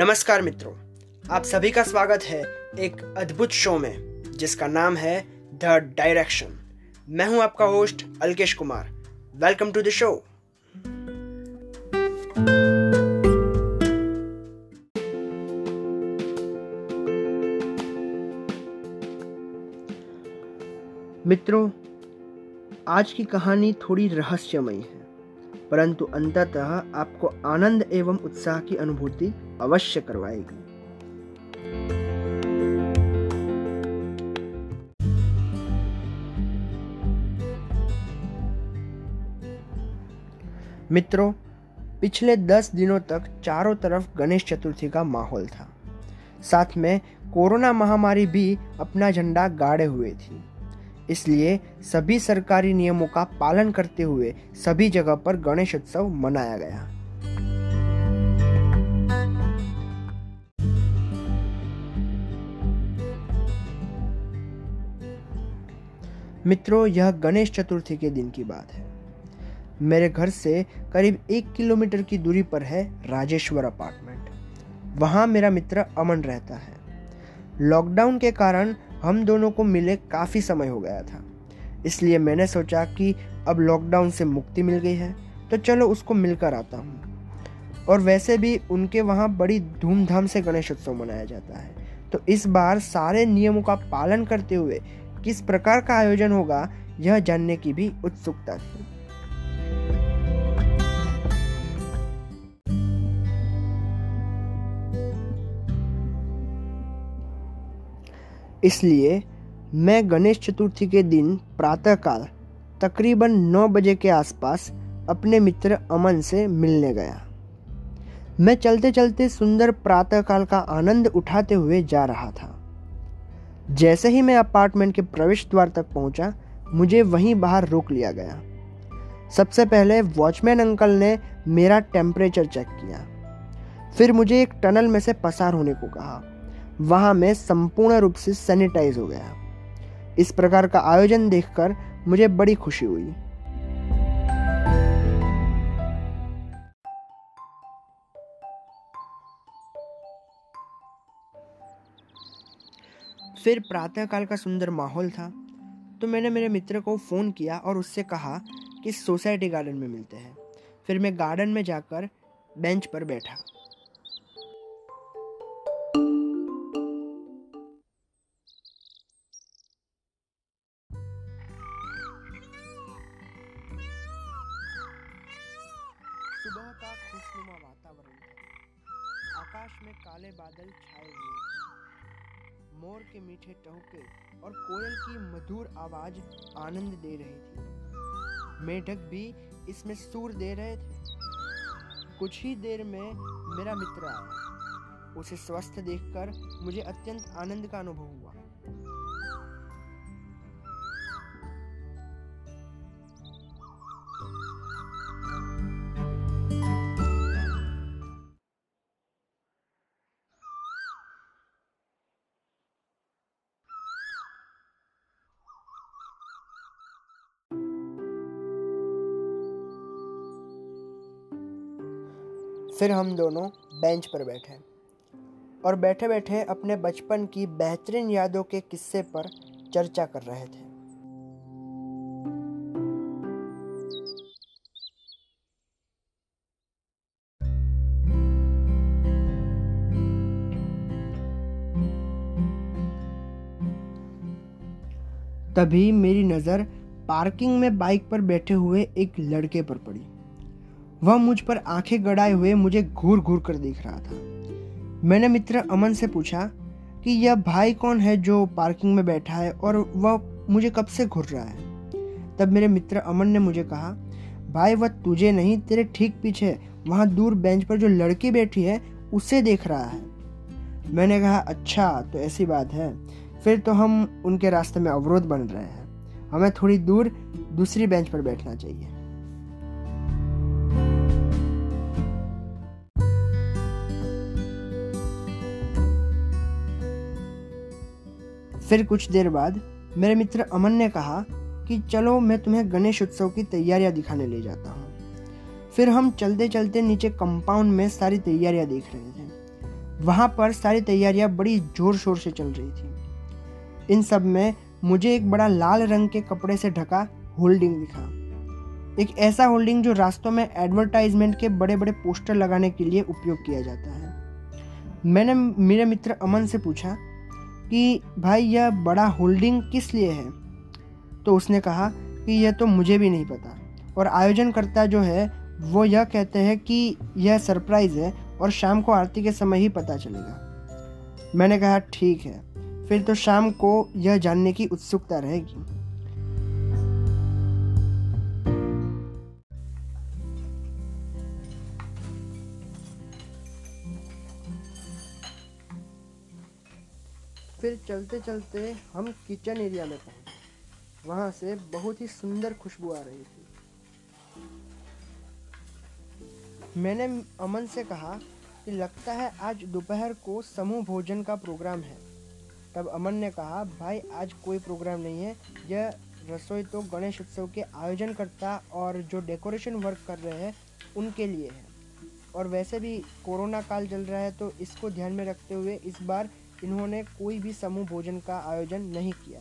नमस्कार मित्रों, आप सभी का स्वागत है एक अद्भुत शो में, जिसका नाम है द डायरेक्शन मैं हूँ आपका host Alkesh Kumar. Welcome to the show मित्रों, आज की कहानी थोड़ी रहस्यमयी है। परंतु अंततः आपको आनंद एवं उत्साह की अनुभूति अवश्य करवाएगी। मित्रों, पिछले दस दिनों तक चारों तरफ़ गणेश चतुर्थी का माहौल था। साथ में कोरोना महामारी भी अपना झंडा गाड़े हुए थी। इसलिए सभी सरकारी नियमों का पालन करते हुए सभी जगह पर गणेश उत्सव मनाया गया। मित्रों, यह गणेश चतुर्थी के दिन की बात है। मेरे घर से करीब एक किलोमीटर की दूरी पर है राजेश्वर अपार्टमेंट। वहाँ मेरा मित्र अमन रहता है। लॉकडाउन के कारण हम दोनों को मिले काफ़ी समय हो गया था। इसलिए मैंने सोचा कि अब लॉकडाउन से मुक्ति मिल गई है तो चलो उसको मिलकर आता हूँ। और वैसे भी उनके वहाँ बड़ी धूमधाम से गणेश उत्सव मनाया जाता है। तो इस बार सारे नियमों का पालन करते हुए किस प्रकार का आयोजन होगा, यह जानने की भी उत्सुकता थी। इसलिए मैं गणेश चतुर्थी के दिन प्रातःकाल तकरीबन नौ बजे के आसपास अपने मित्र अमन से मिलने गया। मैं चलते चलते सुंदर प्रातःकाल का आनंद उठाते हुए जा रहा था। जैसे ही मैं अपार्टमेंट के प्रवेश द्वार तक पहुँचा, मुझे वहीं बाहर रोक लिया गया। सबसे पहले वॉचमैन अंकल ने मेरा टेम्परेचर चेक किया। फिर मुझे एक टनल में से पसार होने को कहा। वहाँ मैं संपूर्ण रूप से सैनिटाइज हो गया। इस प्रकार का आयोजन देखकर मुझे बड़ी खुशी हुई। फिर प्रातःकाल का सुंदर माहौल था तो मैंने मेरे मित्र को फ़ोन किया और उससे कहा कि सोसाइटी गार्डन में मिलते हैं। फिर मैं गार्डन में जाकर बेंच पर बैठा। आवाज़ आनंद दे रही थी। मेढक भी इसमें सूर दे रहे थे। कुछ ही देर में मेरा मित्र आया। उसे स्वस्थ देखकर मुझे अत्यंत आनंद का अनुभव हुआ। फिर हम दोनों बेंच पर बैठे। और बैठे बैठे अपने बचपन की बेहतरीन यादों के किस्से पर चर्चा कर रहे थे। तभी मेरी नज़र पार्किंग में बाइक पर बैठे हुए एक लड़के पर पड़ी। वह मुझ पर आँखें गड़ाए हुए मुझे घूर घूर कर देख रहा था। मैंने मित्र अमन से पूछा कि यह भाई कौन है जो पार्किंग में बैठा है और वह मुझे कब से घूर रहा है? तब मेरे मित्र अमन ने मुझे कहा, भाई, वह तुझे नहीं, तेरे ठीक पीछे, वहाँ दूर बेंच पर जो लड़की बैठी है, उसे देख रहा है। मैंने कहा अच्छा तो ऐसी बात है। फिर तो हम उनके रास्ते में अवरोध बन रहे हैं। हमें थोड़ी दूर दूसरी बेंच पर बैठना चाहिए। फिर कुछ देर बाद मेरे मित्र अमन ने कहा कि चलो मैं तुम्हें गणेश उत्सव की तैयारियाँ दिखाने ले जाता हूँ। फिर हम चलते चलते नीचे कंपाउंड में सारी तैयारियाँ देख रहे थे। वहाँ पर सारी तैयारियाँ बड़ी ज़ोर शोर से चल रही थी। इन सब में मुझे एक बड़ा लाल रंग के कपड़े से ढका होल्डिंग दिखा। एक ऐसा होल्डिंग जो रास्तों में एडवर्टाइजमेंट के बड़े बड़े पोस्टर लगाने के लिए उपयोग किया जाता है। मैंने मेरे मित्र अमन से पूछा कि भाई, यह बड़ा होल्डिंग किस लिए है? तो उसने कहा कि यह तो मुझे भी नहीं पता। और आयोजनकर्ता जो है, वो यह कहते हैं कि यह सरप्राइज़ है और शाम को आरती के समय ही पता चलेगा। मैंने कहा, ठीक है। फिर तो शाम को यह जानने की उत्सुकता रहेगी। फिर चलते चलते हम किचन एरिया में पहुँचे। वहाँ से बहुत ही सुंदर खुशबू आ रही थी। मैंने अमन से कहा कि लगता है आज दोपहर को समूह भोजन का प्रोग्राम है। तब अमन ने कहा, भाई, आज कोई प्रोग्राम नहीं है। यह रसोई तो गणेश उत्सव के आयोजनकर्ता और जो डेकोरेशन वर्क कर रहे हैं, उनके लिए है। और वैसे भी कोरोना काल चल रहा है तो इसको ध्यान में रखते हुए इस बार इन्होंने कोई भी समूह भोजन का आयोजन नहीं किया।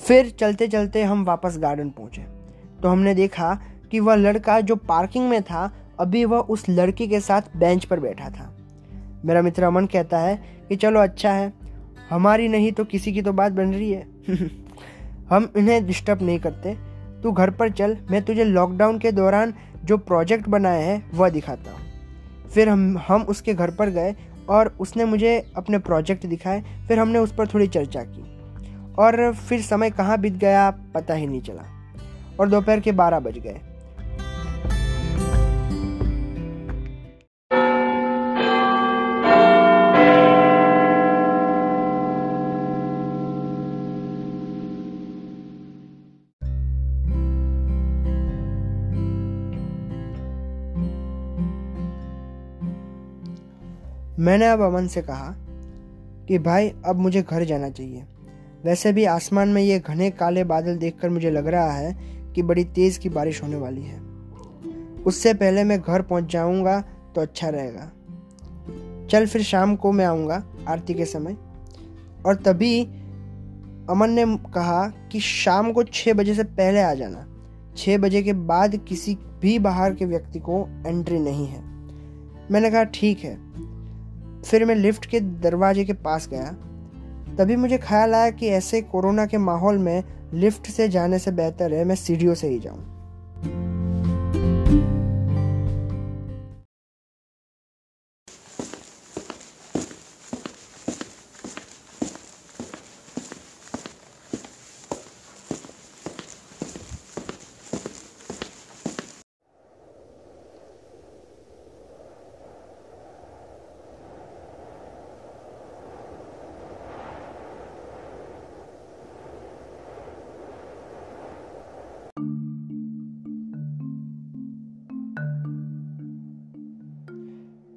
फिर चलते चलते हम वापस गार्डन पहुँचे। तो हमने देखा कि वह लड़का जो पार्किंग में था, अभी वह उस लड़की के साथ बेंच पर बैठा था। मेरा मित्र अमन कहता है कि चलो अच्छा है। हमारी नहीं तो किसी की तो बात बन रही है। हम इन्हें डिस्टर्ब नहीं करते। तू घर पर चल, मैं तुझे लॉकडाउन के दौरान जो प्रोजेक्ट बनाए हैं, वह दिखाता हूँ। फिर हम हम उसके घर पर गए और उसने मुझे अपने प्रोजेक्ट दिखाए। फिर हमने उस पर थोड़ी चर्चा की। और फिर समय कहाँ बीत गया पता ही नहीं चला। और दोपहर के बारह बज गए। मैंने अब अमन से कहा कि भाई, अब मुझे घर जाना चाहिए। वैसे भी आसमान में ये घने काले बादल देखकर मुझे लग रहा है कि बड़ी तेज़ की बारिश होने वाली है। उससे पहले मैं घर पहुँच जाऊँगा तो अच्छा रहेगा। चल फिर शाम को मैं आऊँगा आरती के समय। और तभी अमन ने कहा कि शाम को छः बजे से पहले आ जाना। छः बजे के बाद किसी भी बाहर के व्यक्ति को एंट्री नहीं है। मैंने कहा, ठीक है। फिर मैं लिफ्ट के दरवाजे के पास गया। तभी मुझे ख्याल आया कि ऐसे कोरोना के माहौल में लिफ्ट से जाने से बेहतर है, मैं सीढ़ियों से ही जाऊँ।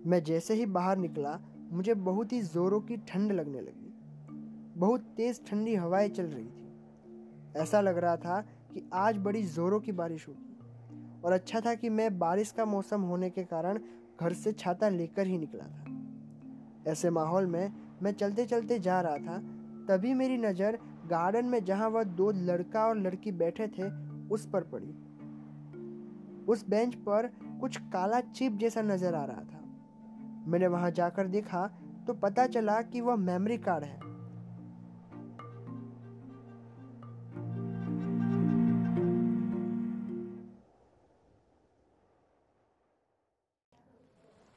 मैं जैसे ही बाहर निकला, मुझे बहुत ही ज़ोरों की ठंड लगने लगी। बहुत तेज़ ठंडी हवाएँ चल रही थी। ऐसा लग रहा था कि आज बड़ी ज़ोरों की बारिश होगी। और अच्छा था कि मैं बारिश का मौसम होने के कारण घर से छाता लेकर ही निकला था। ऐसे माहौल में मैं चलते चलते जा रहा था, तभी मेरी नज़र गार्डन में जहाँ वह दो लड़का और लड़की बैठे थे, उस पर पड़ी। उस बेंच पर कुछ काला चिप जैसा नज़र आ रहा था। मैंने वहाँ जाकर देखा तो पता चला कि वह मेमोरी कार्ड है।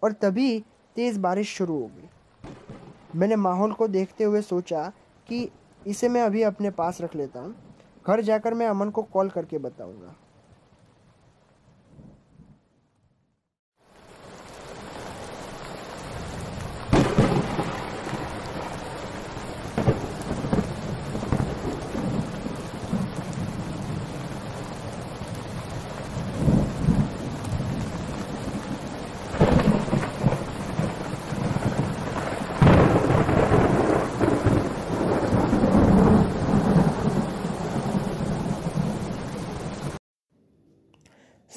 और तभी तेज बारिश शुरू हो गई। मैंने माहौल को देखते हुए सोचा कि इसे मैं अभी अपने पास रख लेता हूँ। घर जाकर मैं अमन को कॉल करके बताऊँगा।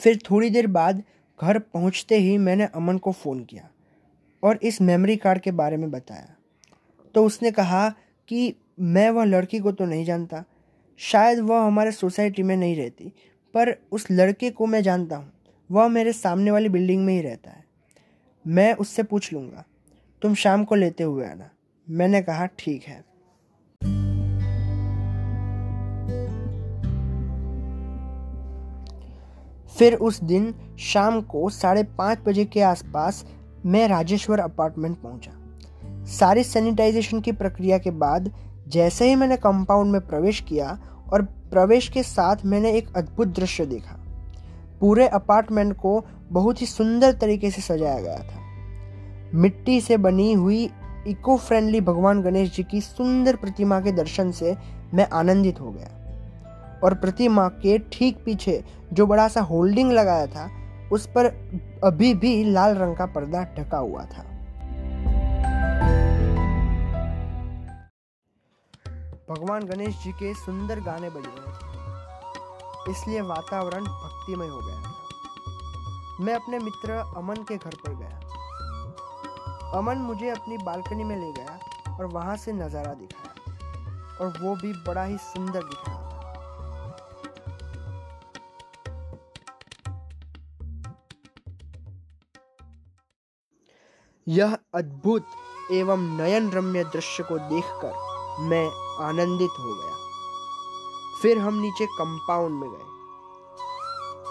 फिर थोड़ी देर बाद घर पहुँचते ही मैंने अमन को फ़ोन किया और इस मेमोरी कार्ड के बारे में बताया। तो उसने कहा कि मैं वह लड़की को तो नहीं जानता, शायद वह हमारे सोसाइटी में नहीं रहती, पर उस लड़के को मैं जानता हूँ, वह मेरे सामने वाली बिल्डिंग में ही रहता है। मैं उससे पूछ लूँगा, तुम शाम को लेते हुए आना। मैंने कहा, ठीक है। फिर उस दिन शाम को साढ़े पाँच बजे के आसपास मैं राजेश्वर अपार्टमेंट पहुँचा। सारी सैनिटाइजेशन की प्रक्रिया के बाद जैसे ही मैंने कंपाउंड में प्रवेश किया और प्रवेश के साथ मैंने एक अद्भुत दृश्य देखा। पूरे अपार्टमेंट को बहुत ही सुंदर तरीके से सजाया गया था। मिट्टी से बनी हुई इको फ्रेंडली भगवान गणेश जी की सुंदर प्रतिमा के दर्शन से मैं आनंदित हो गया और प्रतिमा के ठीक पीछे जो बड़ा सा होल्डिंग लगाया था, उस पर अभी भी लाल रंग का पर्दा ढका हुआ था। भगवान गणेश जी के सुंदर गाने बज रहे थे। इसलिए वातावरण भक्तिमय हो गया था। मैं अपने मित्र अमन के घर पर गया। अमन मुझे अपनी बालकनी में ले गया और वहाँ से नज़ारा दिखाया। और वो भी बड़ा ही सुंदर दिख। यह अद्भुत एवं नयन रम्य दृश्य को देखकर मैं आनंदित हो गया। फिर हम नीचे कंपाउंड में गए।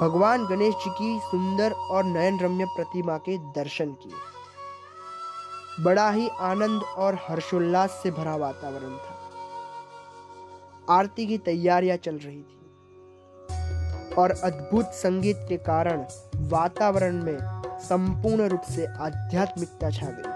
भगवान गणेश जी की सुंदर और नयन रम्य प्रतिमा के दर्शन किए। बड़ा ही आनंद और हर्षोल्लास से भरा वातावरण था। आरती की तैयारियाँ चल रही थी। और अद्भुत संगीत के कारण वातावरण में संपूर्ण रूप से आध्यात्मिकता छा गई।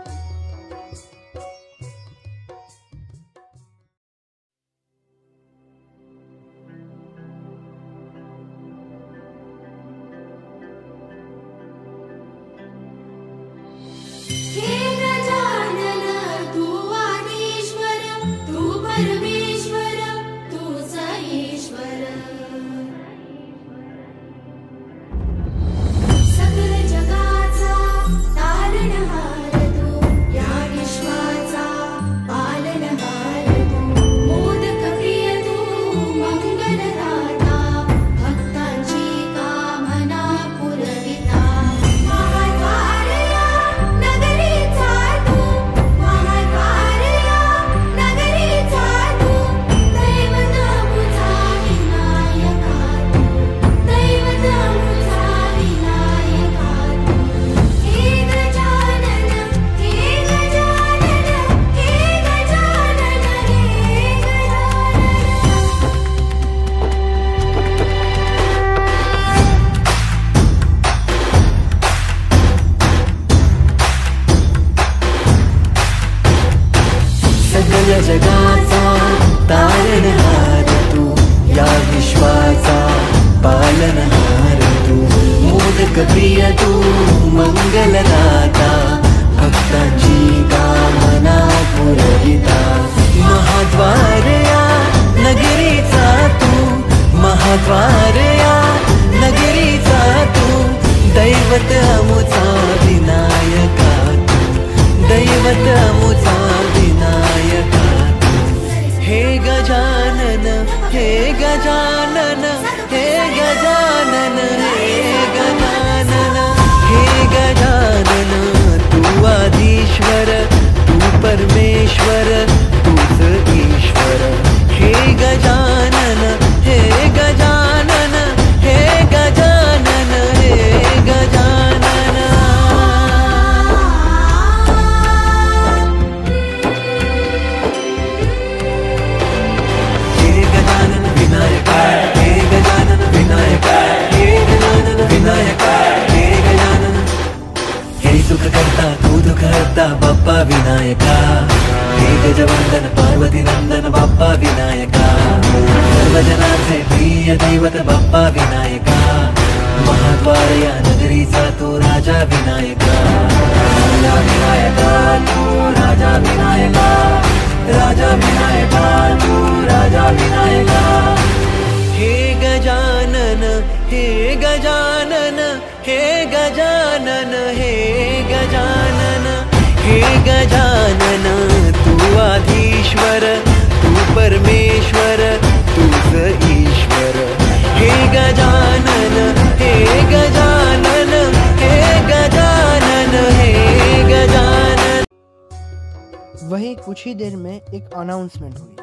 कुछ ही देर में एक अनाउंसमेंट हुई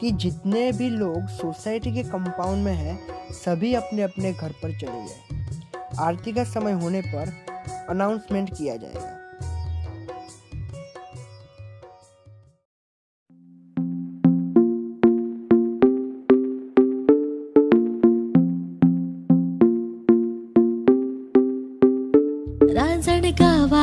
कि जितने भी लोग सोसाइटी के कंपाउंड में हैं, सभी अपने अपने घर पर चले जाए। आरती का समय होने पर अनाउंसमेंट किया जाएगा। रांजण गावाला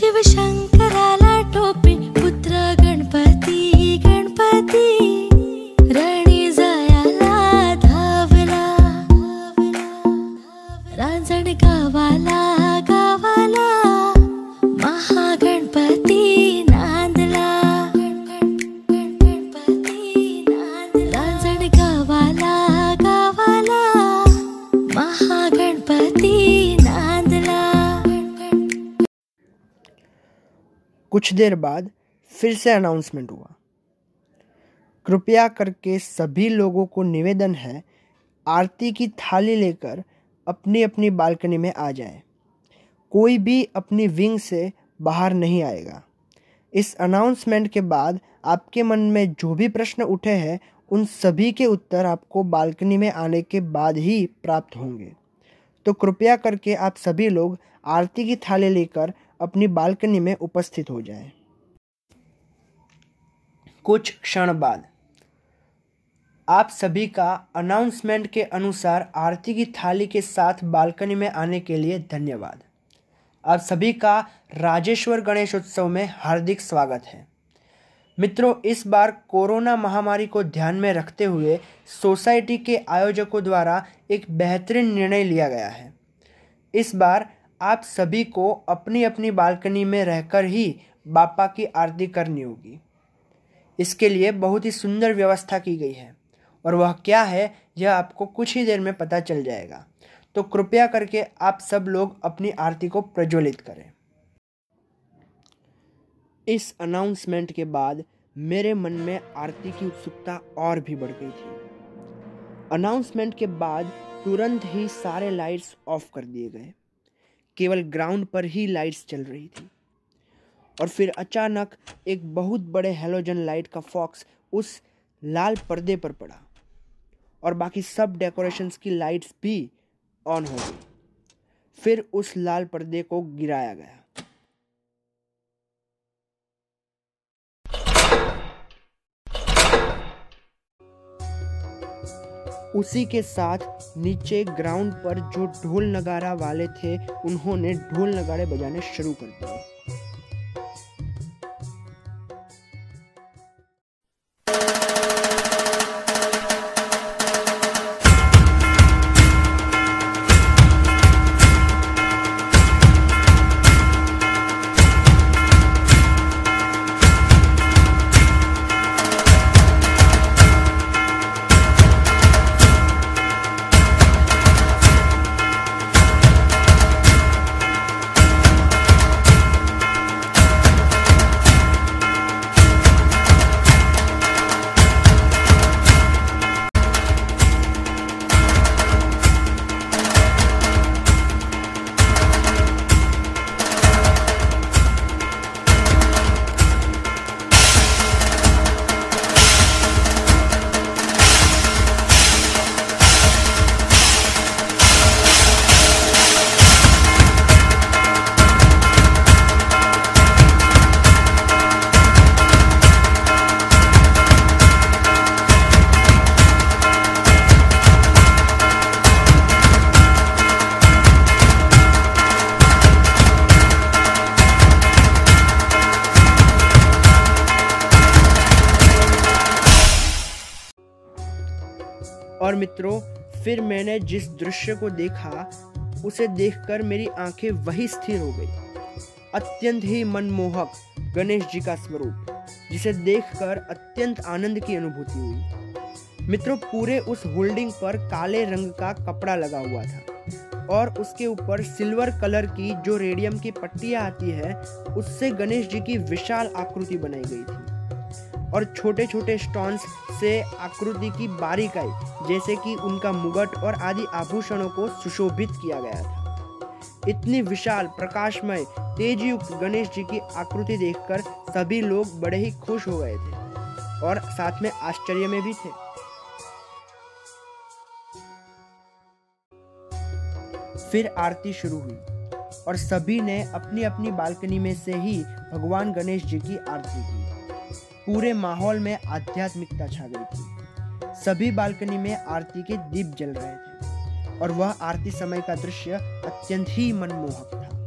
Chỉ. कुछ देर बाद फिर से अनाउंसमेंट हुआ। कृपया करके सभी लोगों को निवेदन है, आरती की थाली लेकर अपनी अपनी बालकनी में आ जाए। कोई भी अपनी विंग से बाहर नहीं आएगा। इस अनाउंसमेंट के बाद आपके मन में जो भी प्रश्न उठे हैं, उन सभी के उत्तर आपको बालकनी में आने के बाद ही प्राप्त होंगे। तो कृपया करके आप सभी लोग आरती की थाली लेकर अपनी बालकनी में उपस्थित हो जाए। कुछ क्षण बाद, आप सभी का अनाउंसमेंट के अनुसार आरती की थाली के साथ बालकनी में आने के लिए धन्यवाद। आप सभी का राजेश्वर गणेश उत्सव में हार्दिक स्वागत है। मित्रों, इस बार कोरोना महामारी को ध्यान में रखते हुए सोसाइटी के आयोजकों द्वारा एक बेहतरीन निर्णय लिया गया है। इस बार आप सभी को अपनी अपनी बालकनी में रहकर ही बापा की आरती करनी होगी। इसके लिए बहुत ही सुंदर व्यवस्था की गई है। और वह क्या है, यह आपको कुछ ही देर में पता चल जाएगा। तो कृपया करके आप सब लोग अपनी आरती को प्रज्वलित करें। इस अनाउंसमेंट के बाद मेरे मन में आरती की उत्सुकता और भी बढ़ गई थी। अनाउंसमेंट के बाद तुरंत ही सारे लाइट्स ऑफ़ कर दिए गए। केवल ग्राउंड पर ही लाइट्स चल रही थी। और फिर अचानक एक बहुत बड़े हेलोजन लाइट का फॉक्स उस लाल पर्दे पर पड़ा और बाकी सब डेकोरेशंस की लाइट्स भी ऑन हो गई। फिर उस लाल पर्दे को गिराया गया। उसी के साथ नीचे ग्राउंड पर जो ढोल नगारा वाले थे, उन्होंने ढोल नगाड़े बजाने शुरू कर दिए। जिस दृश्य को देखा, उसे देखकर मेरी आँखें वही स्थिर हो गई। अत्यंत ही मनमोहक गणेश जी का स्वरूप, जिसे देखकर अत्यंत आनंद की अनुभूति हुई। मित्रों, पूरे उस होल्डिंग पर काले रंग का कपड़ा लगा हुआ था और उसके ऊपर सिल्वर कलर की जो रेडियम की पट्टियाँ आती है, उससे गणेश जी की विशाल आकृति बनाई गई थी। और छोटे छोटे स्टोन्स से आकृति की बारीकाई जैसे कि उनका मुगट और आदि आभूषणों को सुशोभित किया गया था। इतनी विशाल, प्रकाशमय, तेजयुक्त गणेश जी की आकृति देखकर सभी लोग बड़े ही खुश हो गए थे और साथ में आश्चर्य में भी थे। फिर आरती शुरू हुई और सभी ने अपनी अपनी बालकनी में से ही भगवान गणेश जी की आरती की। पूरे माहौल में आध्यात्मिकता छा गई थी। सभी बालकनी में आरती के दीप जल रहे थे और वह आरती समय का दृश्य अत्यंत ही मनमोहक था।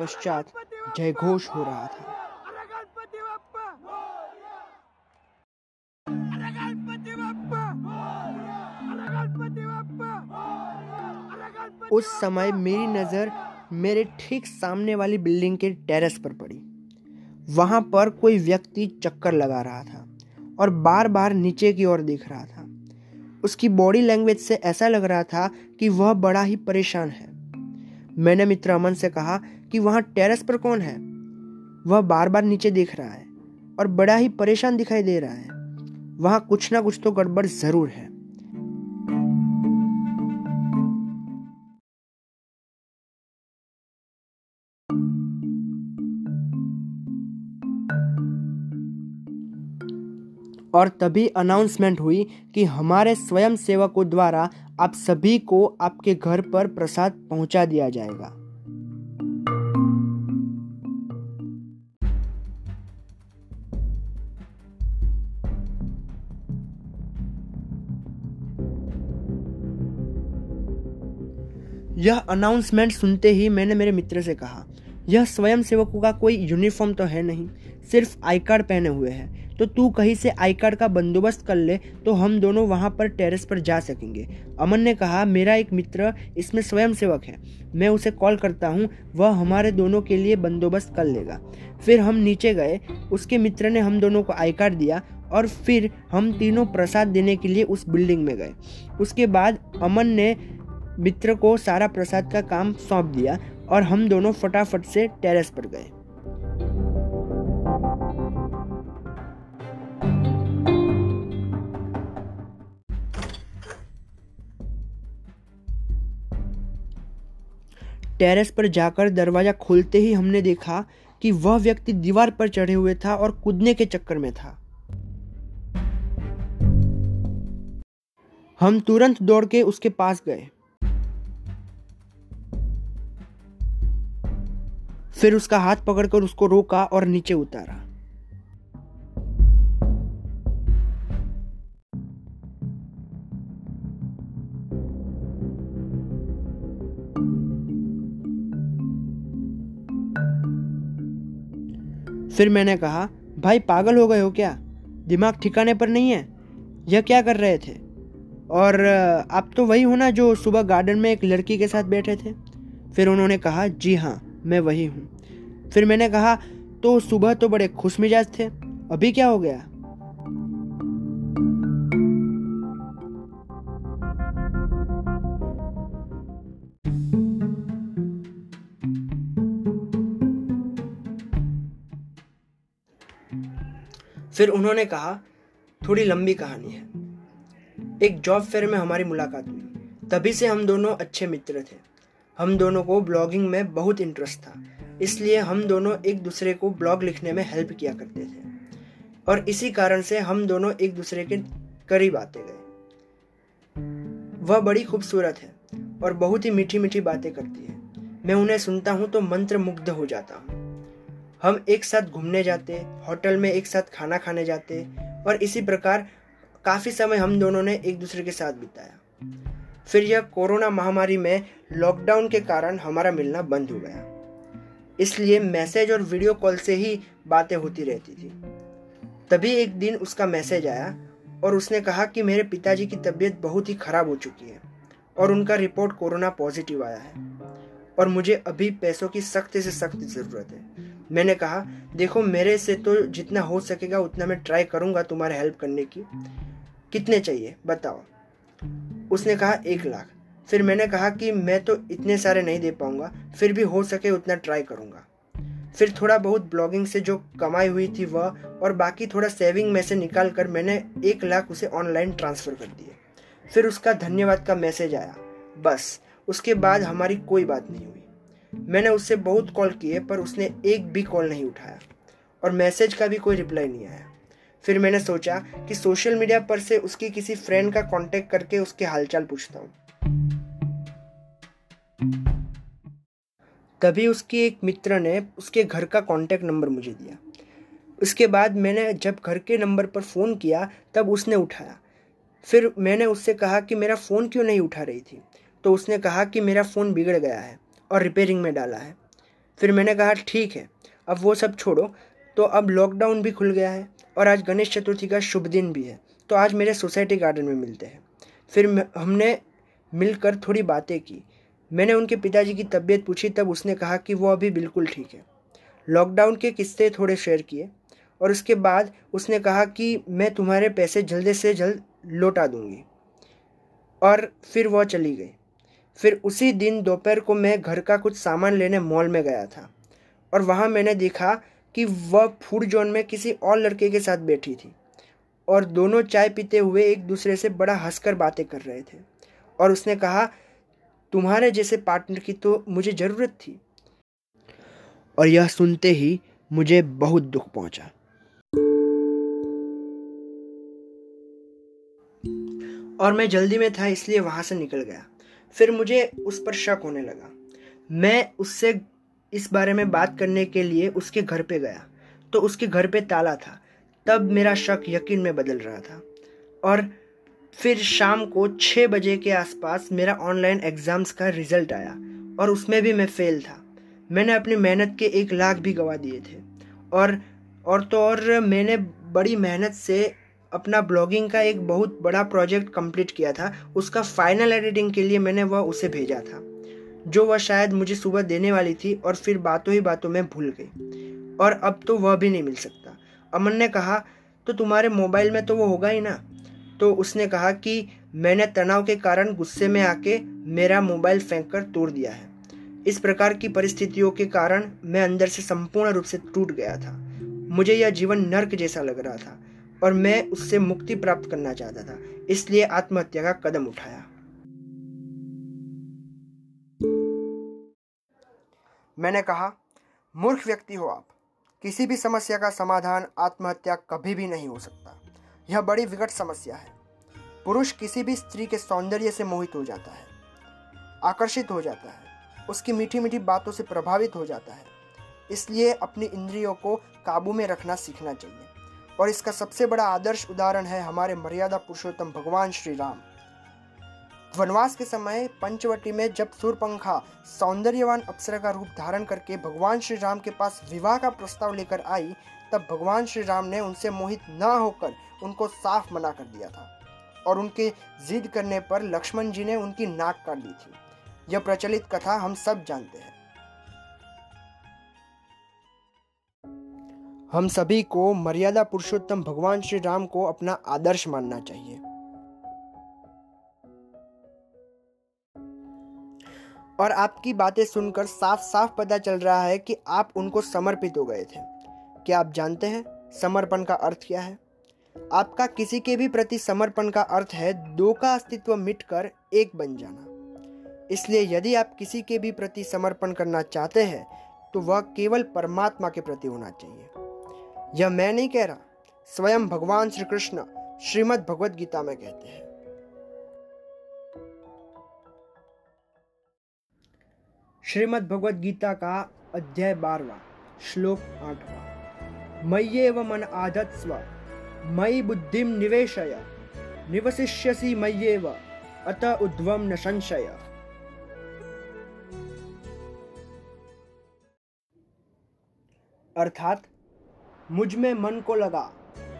पश्चात जयघोष हो रहा था। उस समय मेरी नज़र मेरे ठीक सामने वाली बिल्डिंग के टेरेस पर पड़ी। वहाँ पर कोई व्यक्ति चक्कर लगा रहा था और बार बार नीचे की ओर देख रहा था। उसकी बॉडी लैंग्वेज से ऐसा लग रहा था कि वह बड़ा ही परेशान है। मैंने मित्र अमन से कहा कि वहाँ टेरेस पर कौन है? वह बार बार नीचे देख रहा है और बड़ा ही परेशान दिखाई दे रहा है। वहाँ कुछ ना कुछ तो गड़बड़ ज़रूर है। और तभी अनाउंसमेंट हुई कि हमारे स्वयं सेवकों द्वारा आप सभी को आपके घर पर प्रसाद पहुँचा दिया जाएगा। यह अनाउंसमेंट सुनते ही मैंने मेरे मित्र से कहा, यह स्वयं सेवकों का कोई यूनिफॉर्म तो है नहीं, सिर्फ़ आई कार्ड पहने हुए हैं। तो तू कहीं से आई कार्ड का बंदोबस्त कर ले तो हम दोनों वहाँ पर टेरेस पर जा सकेंगे। अमन ने कहा, मेरा एक मित्र इसमें स्वयं सेवक है। मैं उसे कॉल करता हूँ, वह हमारे दोनों के लिए बंदोबस्त कर लेगा। फिर हम नीचे गए, उसके मित्र ने हम दोनों को आई कार्ड दिया और फिर हम तीनों प्रसाद देने के लिए उस बिल्डिंग में गए। उसके बाद अमन ने मित्र को सारा प्रसाद का काम सौंप दिया और हम दोनों फटाफट से टेरेस पर गए। टेरेस पर जाकर दरवाज़ा खोलते ही हमने देखा कि वह व्यक्ति दीवार पर चढ़े हुए था और कूदने के चक्कर में था। हम तुरंत दौड़ के उसके पास गए। फिर उसका हाथ पकड़कर उसको रोका और नीचे उतारा। फिर मैंने कहा, भाई, पागल हो गए हो क्या? दिमाग ठिकाने पर नहीं है? यह क्या कर रहे थे? और, आप तो वही हो ना जो सुबह गार्डन में एक लड़की के साथ बैठे थे? फिर उन्होंने कहा, जी हाँ मैं वही हूँ। फिर मैंने कहा तो सुबह तो बड़े खुश मिजाज थे, अभी क्या हो गया? फिर उन्होंने कहा, थोड़ी लंबी कहानी है। एक जॉब फेयर में हमारी मुलाकात हुई। तभी से हम दोनों अच्छे मित्र थे। हम दोनों को ब्लॉगिंग में बहुत इंटरेस्ट था। इसलिए हम दोनों एक दूसरे को ब्लॉग लिखने में हेल्प किया करते थे। और इसी कारण से हम दोनों एक दूसरे के करीब आते गए। वह बड़ी खूबसूरत है और बहुत ही मीठी मीठी बातें करती है। मैं उन्हें सुनता हूँ तो मंत्र मुग्ध हो जाता हूँ। हम एक साथ घूमने जाते होटल में एक साथ खाना खाने जाते और इसी प्रकार काफ़ी समय हम दोनों ने एक दूसरे के साथ बिताया। फिर यह कोरोना महामारी में लॉकडाउन के कारण हमारा मिलना बंद हो गया। इसलिए मैसेज और वीडियो कॉल से ही बातें होती रहती थी। तभी एक दिन उसका मैसेज आया और उसने कहा कि मेरे पिताजी की तबीयत बहुत ही खराब हो चुकी है और उनका रिपोर्ट कोरोना पॉजिटिव आया है और मुझे अभी पैसों की सख्त से सख्त ज़रूरत है। मैंने कहा, देखो, मेरे से तो जितना हो सकेगा उतना मैं ट्राई करूँगा तुम्हारे हेल्प करने की। कितने चाहिए? बताओ। उसने कहा, एक लाख। फिर मैंने कहा कि मैं तो इतने सारे नहीं दे पाऊँगा, फिर भी हो सके उतना ट्राई करूँगा। फिर थोड़ा बहुत ब्लॉगिंग से जो कमाई हुई थी वह, और बाकी थोड़ा सेविंग में से निकाल कर मैंने एक लाख उसे ऑनलाइन ट्रांसफ़र कर दिए। फिर उसका धन्यवाद का मैसेज आया। बस, उसके बाद हमारी कोई बात नहीं हुई। मैंने उससे बहुत कॉल किए, पर उसने एक भी कॉल नहीं उठाया। और मैसेज का भी कोई रिप्लाई नहीं आया। फिर मैंने सोचा कि सोशल मीडिया पर से उसकी किसी फ्रेंड का कांटेक्ट करके उसके हालचाल पूछता हूँ। तभी उसकी एक मित्र ने उसके घर का कांटेक्ट नंबर मुझे दिया। उसके बाद मैंने जब घर के नंबर पर फ़ोन किया, तब उसने उठाया। फिर मैंने उससे कहा कि मेरा फ़ोन क्यों नहीं उठा रही थी? तो उसने कहा कि मेरा फ़ोन बिगड़ गया है और रिपेयरिंग में डाला है। फिर मैंने कहा, ठीक है, अब वो सब छोड़ो। तो अब लॉकडाउन भी खुल गया है। और आज गणेश चतुर्थी का शुभ दिन भी है। तो आज मेरे सोसाइटी गार्डन में मिलते हैं। फिर हमने मिलकर थोड़ी बातें की। मैंने उनके पिताजी की तबीयत पूछी, तब उसने कहा कि वो अभी बिल्कुल ठीक है। लॉकडाउन के किस्से थोड़े शेयर किए और उसके बाद उसने कहा कि मैं तुम्हारे पैसे जल्द से जल्द लौटा दूँगी। और फिर वह चली गई। फिर उसी दिन दोपहर को मैं घर का कुछ सामान लेने मॉल में गया था और वहाँ मैंने देखा कि वह फ़ूड जोन में किसी और लड़के के साथ बैठी थी और दोनों चाय पीते हुए एक दूसरे से बड़ा हंसकर बातें कर रहे थे। और उसने कहा, तुम्हारे जैसे पार्टनर की तो मुझे ज़रूरत थी। और यह सुनते ही मुझे बहुत दुख पहुँचा। और मैं जल्दी में था, इसलिए वहाँ से निकल गया। फिर मुझे उस पर शक होने लगा। मैं उससे इस बारे में बात करने के लिए उसके घर पे गया। तो उसके घर पे ताला था। तब मेरा शक यकीन में बदल रहा था। और फिर शाम को छः बजे के आसपास मेरा ऑनलाइन एग्ज़ाम्स का रिज़ल्ट आया और उसमें भी मैं फेल था। मैंने अपनी मेहनत के एक लाख भी गवा दिए थे। और और तो और मैंने बड़ी मेहनत से अपना ब्लॉगिंग का एक बहुत बड़ा प्रोजेक्ट कंप्लीट किया था। उसका फाइनल एडिटिंग के लिए मैंने वह उसे भेजा था। जो वह शायद मुझे सुबह देने वाली थी और फिर बातों ही बातों में भूल गई। और अब तो वह भी नहीं मिल सकता। अमन ने कहा तो तुम्हारे मोबाइल में तो वो होगा ही ना? तो उसने कहा कि, मैंने तनाव के कारण गुस्से में आके मेरा मोबाइल फेंक कर तोड़ दिया है। इस प्रकार की परिस्थितियों के कारण मैं अंदर से संपूर्ण रूप से टूट गया था। मुझे यह जीवन नर्क जैसा लग रहा था और मैं उससे मुक्ति प्राप्त करना चाहता था, इसलिए आत्महत्या का कदम उठाया। मैंने कहा, मूर्ख व्यक्ति हो आप। किसी भी समस्या का समाधान आत्महत्या कभी भी नहीं हो सकता। यह बड़ी विकट समस्या है। पुरुष किसी भी स्त्री के सौंदर्य से मोहित हो जाता है, आकर्षित हो जाता है, उसकी मीठी मीठी बातों से प्रभावित हो जाता है। इसलिए अपनी इंद्रियों को काबू में रखना सीखना चाहिए। और इसका सबसे बड़ा आदर्श उदाहरण है हमारे मर्यादा पुरुषोत्तम भगवान श्री राम। वनवास के समय पंचवटी में जब सूरपंखा सौंदर्यवान अप्सरा का रूप धारण करके भगवान श्री राम के पास विवाह का प्रस्ताव लेकर आई, तब भगवान श्री राम ने उनसे मोहित न होकर उनको साफ़ मना कर दिया था और उनके जिद करने पर लक्ष्मण जी ने उनकी नाक काट दी थी। यह प्रचलित कथा हम सब जानते हैं। हम सभी को मर्यादा पुरुषोत्तम भगवान श्री राम को अपना आदर्श मानना चाहिए। और आपकी बातें सुनकर साफ़ साफ़ पता चल रहा है कि आप उनको समर्पित हो गए थे। क्या आप जानते हैं समर्पण का अर्थ क्या है? आपका किसी के भी प्रति समर्पण का अर्थ है दो का अस्तित्व मिटकर एक बन जाना। इसलिए यदि आप किसी के भी प्रति समर्पण करना चाहते हैं तो वह केवल परमात्मा के प्रति होना चाहिए। यह मैं नहीं कह रहा, स्वयं भगवान श्री कृष्ण श्रीमद भगवद गीता में कहते हैं। श्रीमद भगवत गीता का अध्याय बारवा श्लोक आठवा। मय्येव मन आधत्स्व मयि बुद्धिम निवेशय, निवसिष्यसि मय्येव, अत उद्वम न संशय। अर्थात, मुझमें मन को लगा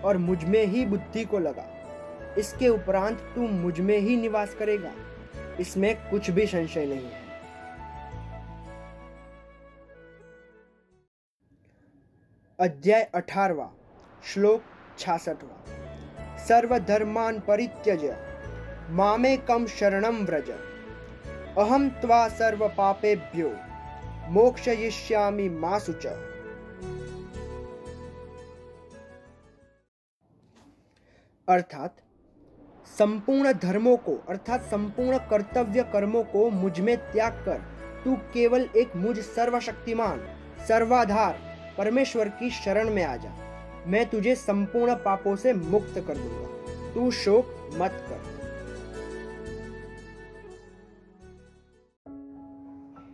और मुझमें ही बुद्धि को लगा। इसके उपरांत तू मुझमें ही निवास करेगा, इसमें कुछ भी संशय नहीं है। अध्याय अठारवा, श्लोक छासठवा। सर्वधर्मान परित्यज मामे कम शरणम व्रज। अहम त्वा सर्व पापेभ्यो मोक्षयिष्यामि मा शुच अर्थात, संपूर्ण धर्मों को, अर्थात संपूर्ण कर्तव्य कर्मों को मुझमें त्याग कर, तू केवल एक मुझ सर्वशक्तिमान, सर्वाधार परमेश्वर की शरण में आ जा। मैं तुझे संपूर्ण पापों से मुक्त कर दूँगा। तू शोक मत कर।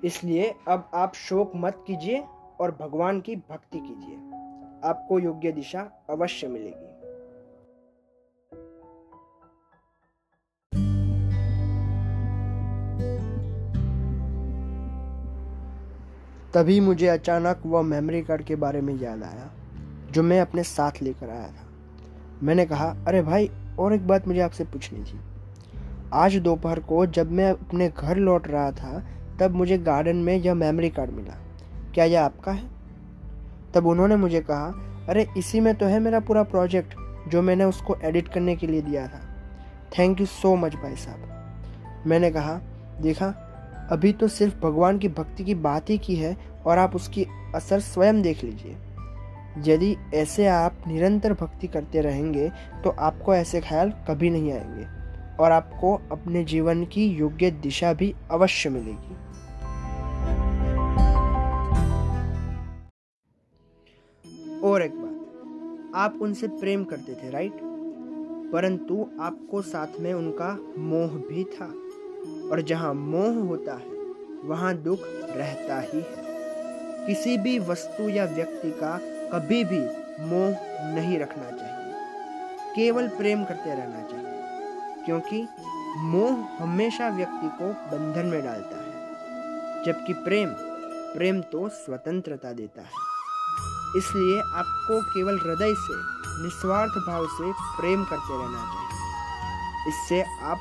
इसलिए अब आप शोक मत कीजिए और भगवान की भक्ति कीजिए। आपको योग्य दिशा अवश्य मिलेगी। तभी मुझे अचानक वह मेमोरी कार्ड के बारे में याद आया, जो मैं अपने साथ लेकर आया था। मैंने कहा, अरे भाई, और एक बात मुझे आपसे पूछनी थी। आज दोपहर को जब मैं अपने घर लौट रहा था, तब मुझे गार्डन में यह मेमोरी कार्ड मिला। क्या यह आपका है? तब उन्होंने मुझे कहा, अरे, इसी में तो है मेरा पूरा प्रोजेक्ट जो मैंने उसको एडिट करने के लिए दिया था। थैंक यू सो मच भाई साहब। मैंने कहा, देखा अभी तो सिर्फ़ भगवान की भक्ति की बात ही की है और आप उसकी असर स्वयं देख लीजिए। यदि ऐसे आप निरंतर भक्ति करते रहेंगे तो आपको ऐसे ख्याल कभी नहीं आएँगे और आपको अपने जीवन की योग्य दिशा भी अवश्य मिलेगी। और एक बात, आप उनसे प्रेम करते थे, राइट? परंतु आपको साथ में उनका मोह भी था। और जहाँ मोह होता है, वहाँ दुख रहता ही है। किसी भी वस्तु या व्यक्ति का कभी भी मोह नहीं रखना चाहिए। केवल प्रेम करते रहना चाहिए, क्योंकि मोह हमेशा व्यक्ति को बंधन में डालता है, जबकि प्रेम प्रेम तो स्वतंत्रता देता है। इसलिए आपको केवल हृदय से, निस्वार्थ भाव से प्रेम करते रहना चाहिए। इससे आप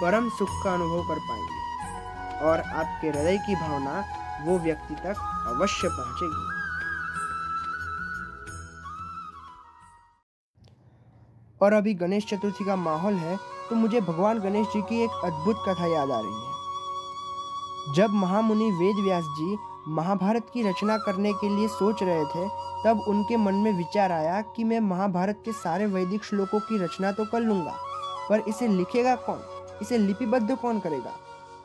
परम सुख का अनुभव कर पाएँगे और आपके हृदय की भावना वो व्यक्ति तक अवश्य पहुंचेगी। और अभी गणेश चतुर्थी का माहौल है तो मुझे भगवान गणेश जी की एक अद्भुत कथा याद आ रही है। जब महामुनि वेद व्यास जी महाभारत की रचना करने के लिए सोच रहे थे, तब उनके मन में विचार आया कि मैं महाभारत के सारे वैदिक श्लोकों की रचना तो कर लूँगा, पर इसे लिखेगा कौन? इसे लिपिबद्ध कौन करेगा?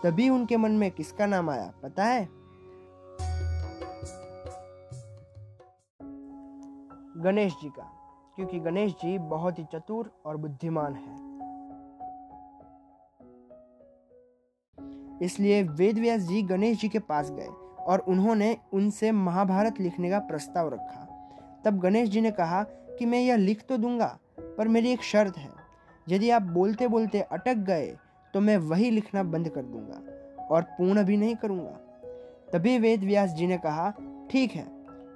तभी उनके मन में किसका नाम आया, पता है? गणेश जी का, क्योंकि गणेश जी बहुत ही चतुर और बुद्धिमान है। इसलिए वेद व्यास जी गणेश जी के पास गए और उन्होंने उनसे महाभारत लिखने का प्रस्ताव रखा। तब गणेश जी ने कहा कि मैं यह लिख तो दूँगा, पर मेरी एक शर्त है। यदि आप बोलते बोलते अटक गए तो मैं वही लिखना बंद कर दूँगा और पूर्ण भी नहीं करूँगा। तभी वेद व्यास जी ने कहा, ठीक है,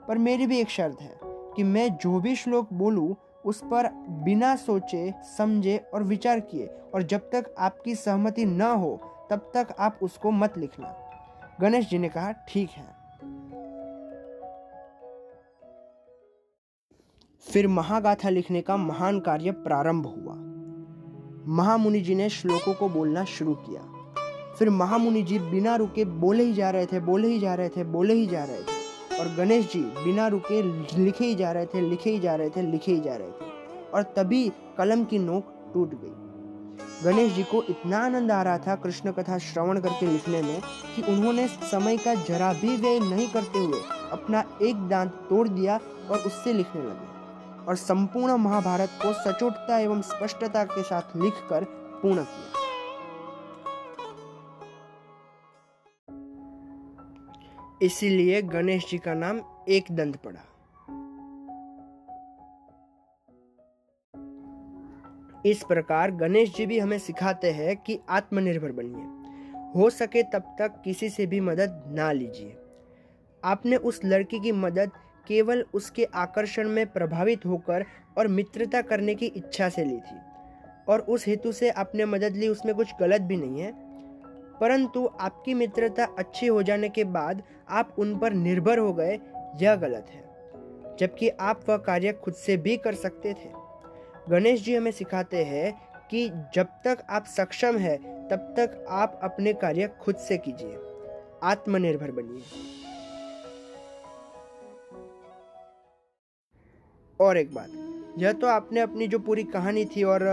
पर मेरी भी एक शर्त है कि मैं जो भी श्लोक बोलूँ, उस पर बिना सोचे, समझे और विचार किए और जब तक आपकी सहमति न हो, तब तक आप उसको मत लिखना। गणेश जी ने कहा, ठीक है। फिर महागाथा लिखने का महान कार्य प्रारंभ हुआ। महामुनि जी ने श्लोकों को बोलना शुरू किया। फिर महामुनि जी बिना रुके बोले ही जा रहे थे, बोले ही जा रहे थे, बोले ही जा रहे थे। और गणेश जी बिना रुके लिखे ही जा रहे थे, लिखे ही जा रहे थे, लिखे ही जा रहे थे। और तभी कलम की नोक टूट गई। गणेश जी को इतना आनंद आ रहा था कृष्ण कथा श्रवण करके लिखने में कि उन्होंने समय का जरा भी व्यय नहीं करते हुए अपना एक दांत तोड़ दिया और उससे लिखने लगे। और संपूर्ण महाभारत को सचोटता एवं स्पष्टता के साथ लिखकर पूर्ण किया। इसीलिए गणेश जी का नाम एक दंत पड़ा। इस प्रकार गणेश जी भी हमें सिखाते हैं कि आत्मनिर्भर बनिए। हो सके तब तक किसी से भी मदद ना लीजिए। आपने उस लड़की की मदद केवल उसके आकर्षण में प्रभावित होकर और मित्रता करने की इच्छा से ली थी। और उस हेतु से आपने मदद ली, उसमें कुछ गलत भी नहीं है। परंतु आपकी मित्रता अच्छी हो जाने के बाद आप उन पर निर्भर हो गए, यह गलत है। जबकि आप वह कार्य खुद से भी कर सकते थे। गणेश जी हमें सिखाते हैं कि जब तक आप सक्षम है, तब तक आप अपने कार्य खुद से कीजिए। आत्मनिर्भर बनिए। और एक बात। यह तो आपने अपनी जो पूरी कहानी थी और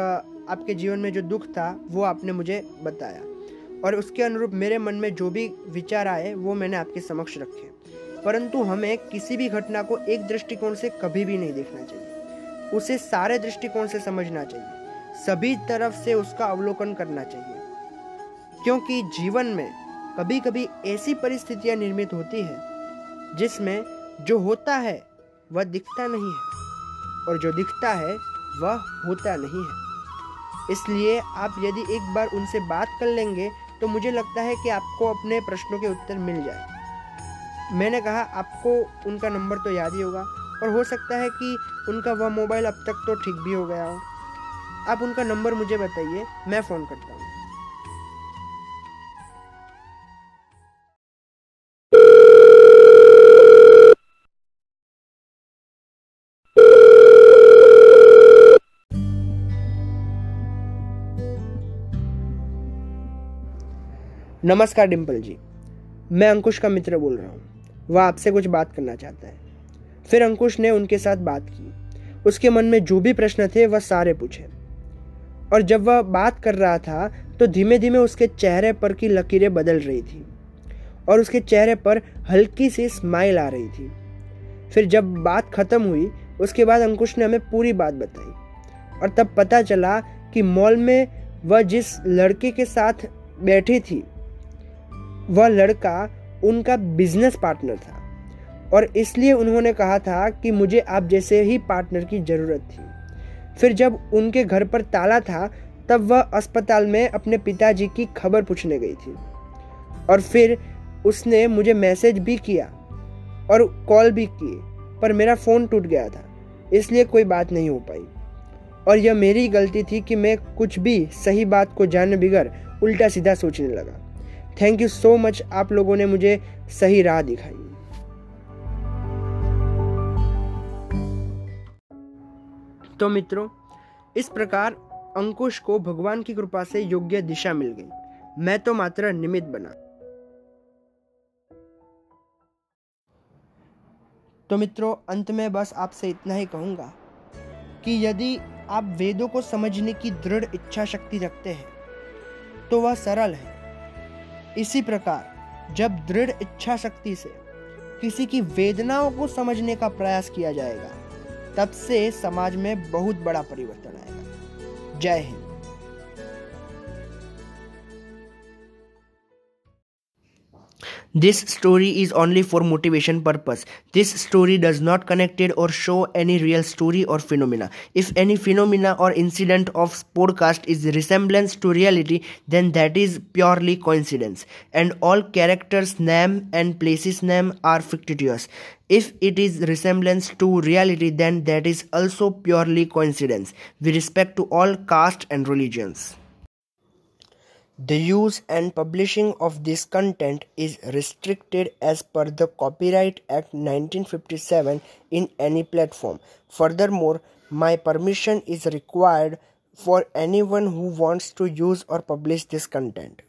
आपके जीवन में जो दुख था, वो आपने मुझे बताया। और उसके अनुरूप मेरे मन में जो भी विचार आए, वो मैंने आपके समक्ष रखे। परंतु हमें किसी भी घटना को एक दृष्टिकोण से कभी भी नहीं देखना चाहिए। उसे सारे दृष्टिकोण से समझना चाहिए। सभी तरफ़ से उसका अवलोकन करना चाहिए। क्योंकि जीवन में कभी कभी ऐसी परिस्थितियाँ निर्मित होती है, जिसमें जो होता है, वह दिखता नहीं है। और जो दिखता है, वह होता नहीं है। इसलिए आप यदि एक बार उनसे बात कर लेंगे तो मुझे लगता है कि आपको अपने प्रश्नों के उत्तर मिल जाए। मैंने कहा, आपको उनका नंबर तो याद ही होगा, और हो सकता है कि उनका वह मोबाइल अब तक तो ठीक भी हो गया हो। आप उनका नंबर मुझे बताइए, मैं फ़ोन करता हूँ। नमस्कार डिम्पल जी। मैं अंकुश का मित्र बोल रहा हूँ। वह आपसे कुछ बात करना चाहता है। फिर अंकुश ने उनके साथ बात की। उसके मन में जो भी प्रश्न थे, वह सारे पूछे। और जब वह बात कर रहा था तो धीमे धीमे उसके चेहरे पर की लकीरें बदल रही थी। और उसके चेहरे पर हल्की सी स्माइल आ रही थी। फिर जब बात खत्म हुई, उसके बाद अंकुश ने हमें पूरी बात बताई। और तब पता चला कि मॉल में वह जिस लड़के के साथ बैठी थी वह लड़का उनका बिज़नेस पार्टनर था। और इसलिए उन्होंने कहा था कि मुझे आप जैसे ही पार्टनर की ज़रूरत थी। फिर जब उनके घर पर ताला था, तब वह अस्पताल में अपने पिताजी की खबर पूछने गई थी। और फिर उसने मुझे मैसेज भी किया और कॉल भी किए, पर मेरा फ़ोन टूट गया था, इसलिए कोई बात नहीं हो पाई। और यह मेरी गलती थी कि मैं कुछ भी सही बात को जाने बिगड़ उल्टा सीधा सोचने लगा। थैंक यू सो मच आप लोगों ने मुझे सही राह दिखाई। तो मित्रों, इस प्रकार अंकुश को भगवान की कृपा से योग्य दिशा मिल गई। मैं तो मात्र निमित्त बना। तो मित्रों, अंत में बस आपसे इतना ही कहूँगा कि यदि आप वेदों को समझने की दृढ़ इच्छा शक्ति रखते हैं तो वह सरल है। इसी प्रकार, जब दृढ़ इच्छा शक्ति से किसी की वेदनाओं को समझने का प्रयास किया जाएगा, तब से समाज में बहुत बड़ा परिवर्तन आएगा। जय Hind. This story is only for motivation purpose. This story does not connected or show any real story or phenomena. If any phenomena or incident of podcast is resemblance to reality, then that is purely coincidence. And all characters' name and places' name are fictitious. If it is resemblance to reality, then that is also purely coincidence. With respect to all caste and religions. The use and publishing of this content is restricted as per the Copyright Act 1957 in any platform. Furthermore, my permission is required for anyone who wants to use or publish this content.